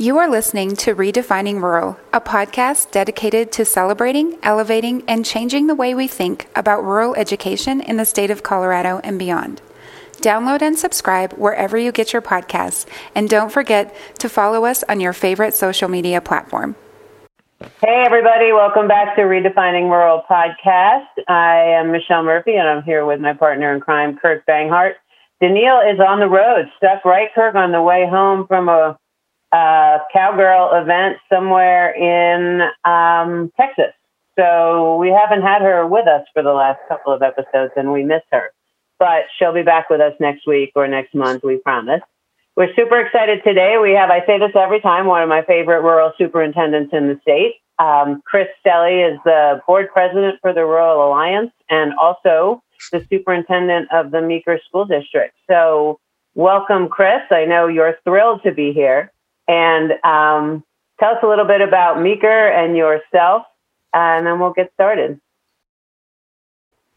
You are listening to Redefining Rural, a podcast dedicated to celebrating, elevating, and changing the way we think about rural education in the state of Colorado and beyond. Download and subscribe wherever you get your podcasts, and don't forget to follow us on your favorite social media platform. Hey, everybody, welcome back to Redefining Rural podcast. I am Michelle Murphy, and I'm here with my partner in crime, Kirk Banghart. Daniil is on the road, stuck right, Kirk, on the way home from a uh, cowgirl event somewhere in um, Texas. So we haven't had her with us for the last couple of episodes, and we miss her. But she'll be back with us next week or next month, we promise. We're super excited today. We have, I say this every time, one of my favorite rural superintendents in the state. Um, Chris Selle is the board president for the Rural Alliance and also the superintendent of the Meeker School District. So, welcome, Chris. I know you're thrilled to be here. And um, tell us a little bit about Meeker and yourself, and then we'll get started.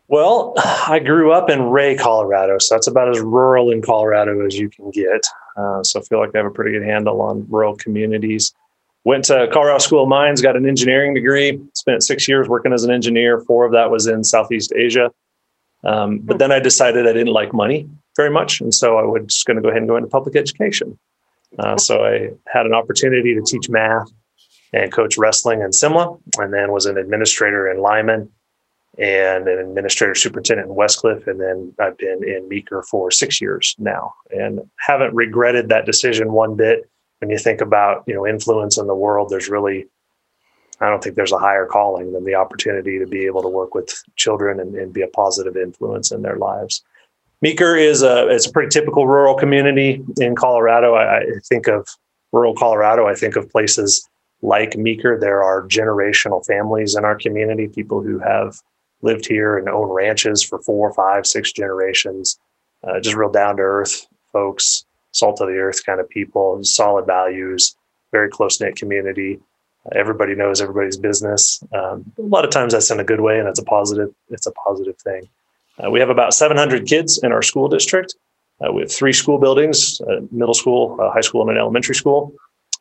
Well, I grew up in Wray, Colorado, so that's about as rural in Colorado as you can get. Uh, so I feel like I have a pretty good handle on rural communities. Went to Colorado School of Mines, got an engineering degree, spent six years working as an engineer. Four of that was in Southeast Asia. Um, but then I decided I didn't like money very much. And so I was just going to go ahead and go into public education. Uh, so I had an opportunity to teach math and coach wrestling in Simla, and then was an administrator in Limon and an administrator superintendent in Westcliffe. And then I've been in Meeker for six years now and haven't regretted that decision one bit. When you think about, you know, influence in the world, there's really, I don't think there's a higher calling than the opportunity to be able to work with children and, and be a positive influence in their lives. Meeker is a it's a pretty typical rural community in Colorado. I, I think of rural Colorado. I think of places like Meeker. There are generational families in our community, people who have lived here and own ranches for four, five, six generations. Uh, just real down to earth folks, salt of the earth kind of people, solid values, very close knit community. Everybody knows everybody's business. Um, a lot of times that's in a good way, and it's a positive. It's a positive thing. Uh, we have about 700 kids in our school district. Uh, we have three school buildings uh, middle school, a high school, and an elementary school.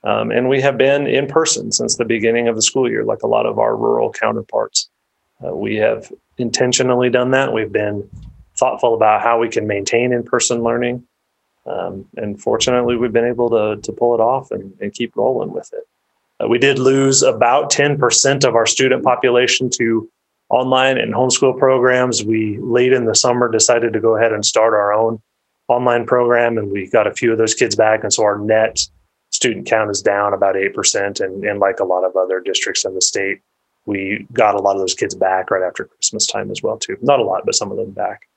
Um, and we have been in person since the beginning of the school year, like a lot of our rural counterparts. Uh, we have intentionally done that. We've been thoughtful about how we can maintain in person learning. Um, and fortunately, we've been able to, to pull it off and, and keep rolling with it. Uh, we did lose about 10% of our student population to online and homeschool programs. We late in the summer decided to go ahead and start our own online program, and we got a few of those kids back. And so our net student count is down about 8%. And, and like a lot of other districts in the state, we got a lot of those kids back right after Christmas time as well, too. Not a lot, but some of them back.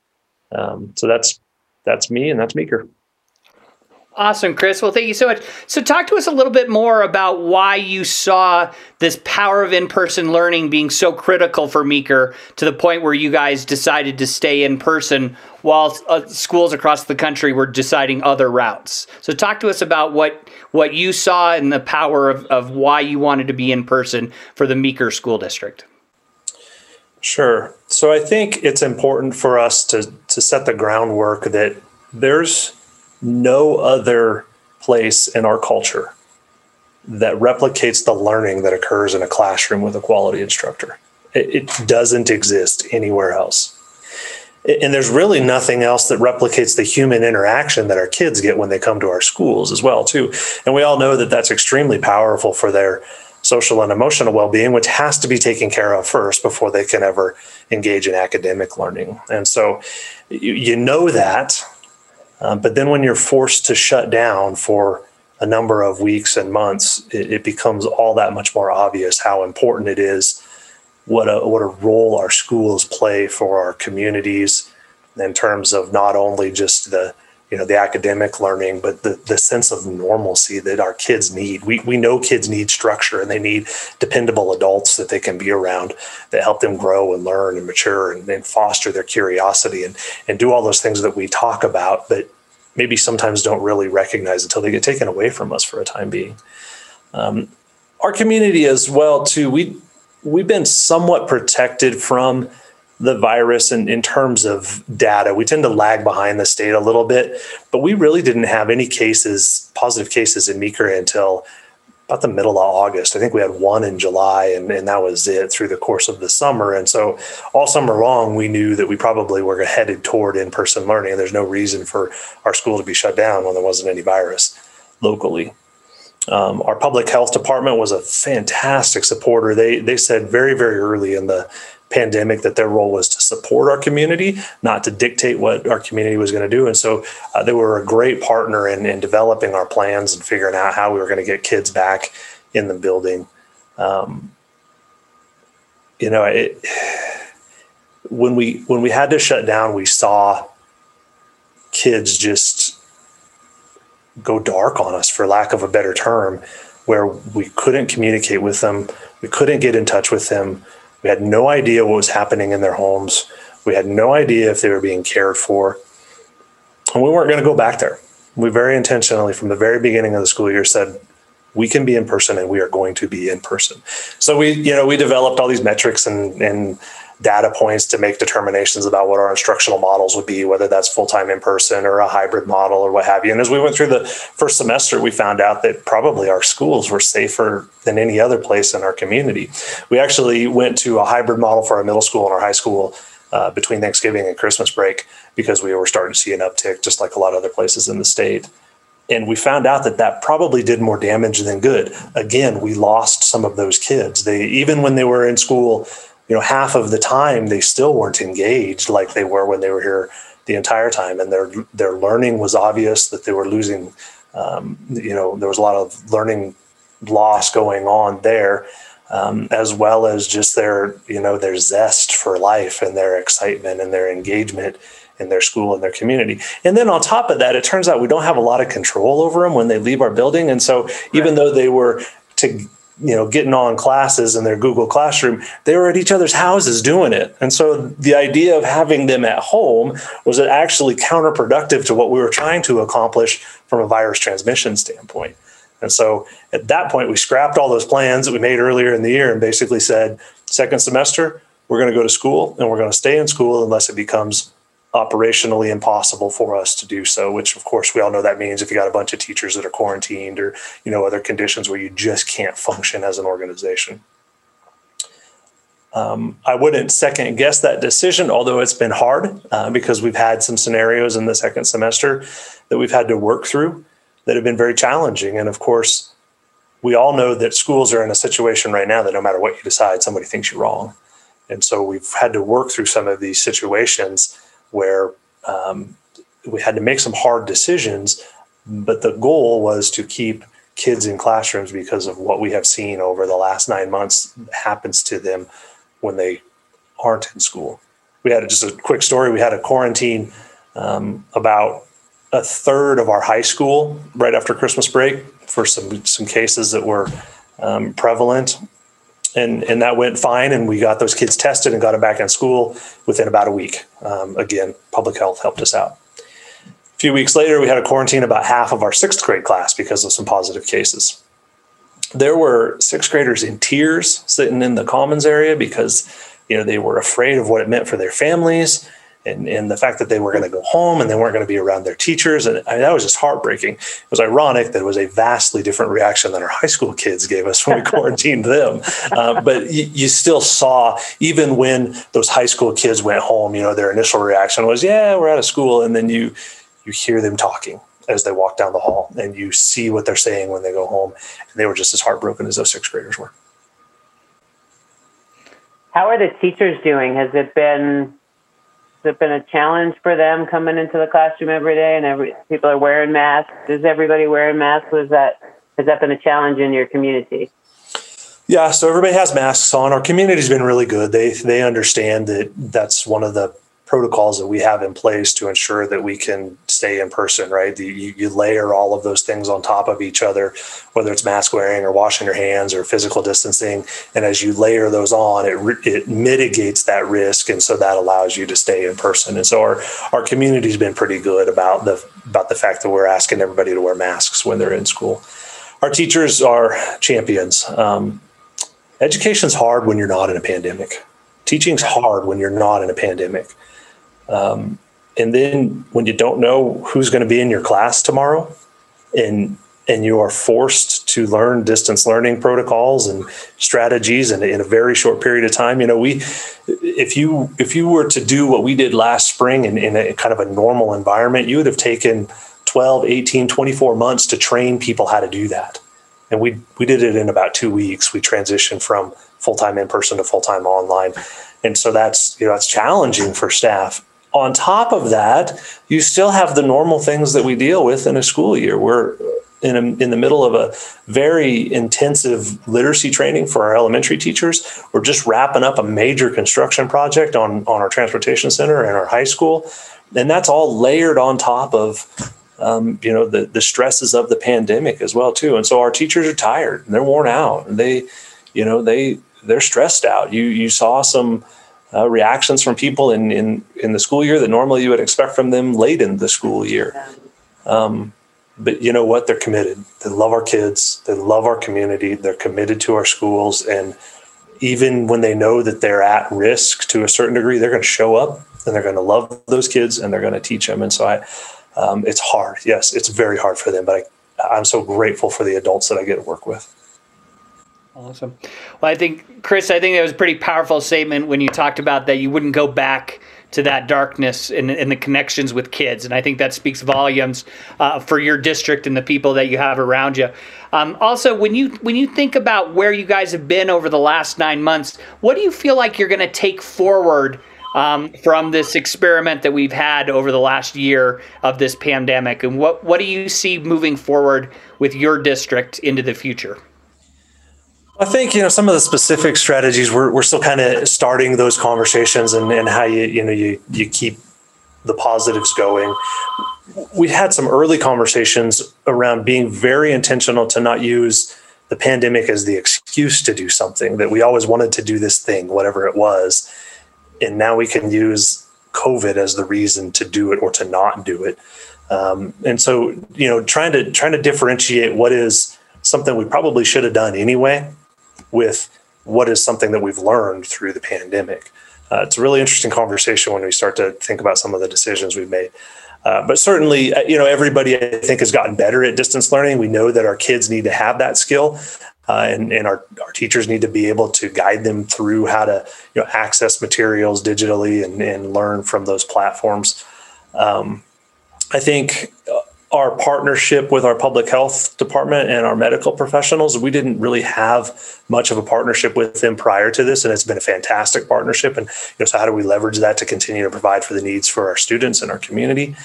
Um, so that's that's me and that's Meeker. Awesome, Chris. Well, thank you so much. So, talk to us a little bit more about why you saw this power of in person learning being so critical for Meeker to the point where you guys decided to stay in person while uh, schools across the country were deciding other routes. So, talk to us about what, what you saw and the power of, of why you wanted to be in person for the Meeker School District. Sure. So, I think it's important for us to, to set the groundwork that there's no other place in our culture that replicates the learning that occurs in a classroom with a quality instructor. It, it, doesn't exist anywhere else. And there's really nothing else that replicates the human interaction that our kids get when they come to our schools as well too. And we all know that that's extremely powerful for their social and emotional well-being which has to be taken care of first before they can ever engage in academic learning. And so you, you know that um, but then when you're forced to shut down for a number of weeks and months, it, it, becomes all that much more obvious how important it is, what a what a role our schools play for our communities in terms of not only just the you know the academic learning, but the, the sense of normalcy that our kids need. We we know kids need structure and they need dependable adults that they can be around that help them grow and learn and mature and, and foster their curiosity and and do all those things that we talk about, but maybe sometimes don't really recognize until they get taken away from us for a time being. Um, our community as well too. We we've been somewhat protected from the virus in, in terms of data. We tend to lag behind the state a little bit, but we really didn't have any cases, positive cases in Meeker until about the middle of August. I think we had one in July, and, and that was it through the course of the summer. And so all summer long, we knew that we probably were headed toward in person learning. And there's no reason for our school to be shut down when there wasn't any virus locally. Um, our public health department was a fantastic supporter. They they said very very early in the pandemic that their role was to support our community, not to dictate what our community was going to do. And so uh, they were a great partner in, in, developing our plans and figuring out how we were going to get kids back in the building. Um, you know, it, when we when we had to shut down, we saw kids just go dark on us, for lack of a better term, where we couldn't communicate with them, we couldn't get in touch with them we had no idea what was happening in their homes. We had no idea if they were being cared for. And we weren't going to go back there. We very intentionally, from the very beginning of the school year, said, we can be in person and we are going to be in person. So we, you know, we developed all these metrics and, and data points to make determinations about what our instructional models would be, whether that's full time in person or a hybrid model or what have you. And as we went through the first semester, we found out that probably our schools were safer than any other place in our community. We actually went to a hybrid model for our middle school and our high school. Uh, between Thanksgiving and Christmas break, because we were starting to see an uptick, just like a lot of other places in the state and we found out that that probably did more damage than good again we lost some of those kids they even when they were in school you know, half of the time they still weren't engaged like they were when they were here the entire time, and their their learning was obvious that they were losing. Um, you know, there was a lot of learning loss going on there, um, as well as just their you know their zest for life and their excitement and their engagement in their school and their community. And then on top of that, it turns out we don't have a lot of control over them when they leave our building. And so even though they were to you know getting on classes in their google classroom they were at each other's houses doing it. And so the idea of having them at home was actually counterproductive to what we were trying to accomplish from a virus transmission standpoint. And so at that point we scrapped all those plans that we made earlier in the year and basically said second semester we're going to go to school and we're going to stay in school unless it becomes operationally impossible for us to do so which of course we all know that means if you got a bunch of teachers that are quarantined or you know other conditions where you just can't function as an organization. Um, i wouldn't second guess that decision although it's been hard uh, because we've had some scenarios in the second semester that we've had to work through that have been very challenging. And of course we all know that schools are in a situation right now that no matter what you decide somebody thinks you're wrong. And so we've had to work through some of these situations where um, we had to make some hard decisions, but the goal was to keep kids in classrooms because of what we have seen over the last nine months happens to them when they aren't in school. We had just a quick story. We had a quarantine um, about a third of our high school right after Christmas break for some some cases that were um, prevalent and and that went fine and we got those kids tested and got them back in school within about a week. Um, again public health helped us out. A few weeks later we had a quarantine about half of our sixth grade class because of some positive cases. There were sixth graders in tears sitting in the commons area because you know they were afraid of what it meant for their families and, and the fact that they were going to go home and they weren't going to be around their teachers. And I mean, that was just heartbreaking. It was ironic that it was a vastly different reaction than our high school kids gave us when we quarantined them. Uh, but you, you, still saw, even when those high school kids went home, you know, their initial reaction was, yeah, we're out of school. And then you, you hear them talking as they walk down the hall and you see what they're saying when they go home. And they were just as heartbroken as those sixth graders were. How are the teachers doing? Has it been it been a challenge for them coming into the classroom every day and every people are wearing masks? Is everybody wearing masks? Was that has that been a challenge in your community? Yeah, so everybody has masks on. Our community's been really good. They they understand that that's one of the protocols that we have in place to ensure that we can stay in person, right? You, you, layer all of those things on top of each other, whether it's mask wearing or washing your hands or physical distancing. And as you layer those on, it, it mitigates that risk. And so that allows you to stay in person. And so our, our community's been pretty good about the, about the fact that we're asking everybody to wear masks when they're in school. Our teachers are champions. Um, education's hard when you're not in a pandemic. Teaching's hard when you're not in a pandemic. Um, and then when you don't know who's going to be in your class tomorrow, and and you are forced to learn distance learning protocols and strategies in, in a very short period of time you know we if you if you were to do what we did last spring in, in a kind of a normal environment you would have taken 12 18 24 months to train people how to do that. And we we did it in about two weeks. We transitioned from full-time in person to full-time online. And so that's you know that's challenging for staff on top of that you still have the normal things that we deal with in a school year we're in, a, in the middle of a very intensive literacy training for our elementary teachers. We're just wrapping up a major construction project on, on our transportation center and our high school. And that's all layered on top of um, you know the, the stresses of the pandemic as well too and so our teachers are tired and they're worn out and they you know they they're stressed out you you saw some uh, reactions from people in, in in the school year that normally you would expect from them late in the school year um, but you know what? They're committed. They love our kids. They love our community. They're committed to our schools. And even when they know that they're at risk to a certain degree, they're going to show up and they're going to love those kids and they're going to teach them. And so I, um, it's hard. Yes, it's very hard for them, but I, I'm so grateful for the adults that I get to work with. Awesome. Well, I think, Chris, I think that was a pretty powerful statement when you talked about that you wouldn't go back to that darkness and, and the connections with kids. And I think that speaks volumes uh, for your district and the people that you have around you. Um, also, when you when you think about where you guys have been over the last nine months, what do you feel like you're going to take forward? Um, from this experiment that we've had over the last year of this pandemic, and what what do you see moving forward with your district into the future? I think you know some of the specific strategies we're, we're still kind of starting those conversations and, and how you you know you you keep the positives going. We had some early conversations around being very intentional to not use the pandemic as the excuse to do something that we always wanted to do this thing, whatever it was, and now we can use COVID as the reason to do it or to not do it. Um, and so you know trying to trying to differentiate what is something we probably should have done anyway with what is something that we've learned through the pandemic. Uh, it's a really interesting conversation when we start to think about some of the decisions we've made. Uh, but certainly, uh, you know, everybody I think has gotten better at distance learning. We know that our kids need to have that skill, uh, and, and our, our teachers need to be able to guide them through how to you know access materials digitally and, and learn from those platforms. Um, I think uh, our partnership with our public health department and our medical professionals, we didn't really have much of a partnership with them prior to this, and it's been a fantastic partnership. And you know, so how do we leverage that to continue to provide for the needs for our students and our community?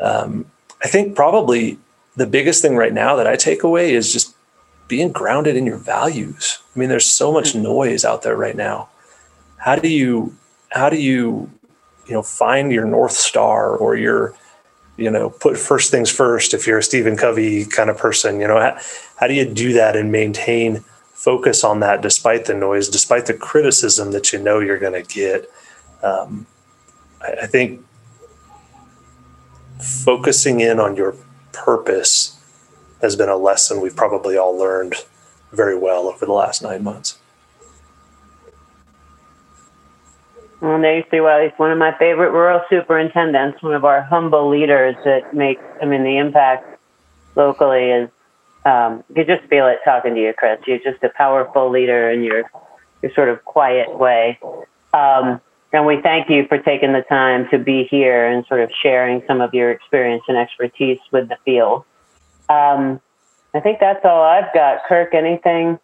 Um, I think probably the biggest thing right now that I take away is just being grounded in your values. I mean, there's so much noise out there right now. How do you how do you you know find your north star or your you know, put first things first if you're a Stephen Covey kind of person, you know, how, how do you do that and maintain focus on that despite the noise, despite the criticism that you know you're going to get? Um, I, I think focusing in on your purpose has been a lesson we've probably all learned very well over the last nine months. Well, there you see, well, he's one of my favorite rural superintendents, one of our humble leaders that makes, I mean, the impact locally is, um, you just feel it talking to you, Chris. You're just a powerful leader in your, your sort of quiet way. Um, and we thank you for taking the time to be here and sort of sharing some of your experience and expertise with the field. Um, I think that's all I've got. Kirk, anything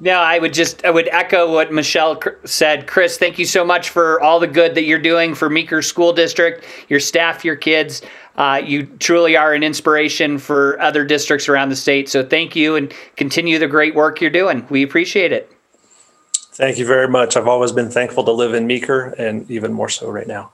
no, I would just I would echo what Michelle said. Chris, thank you so much for all the good that you're doing for Meeker School District, your staff, your kids. Uh, you truly are an inspiration for other districts around the state. So thank you and continue the great work you're doing. We appreciate it. Thank you very much. I've always been thankful to live in Meeker and even more so right now.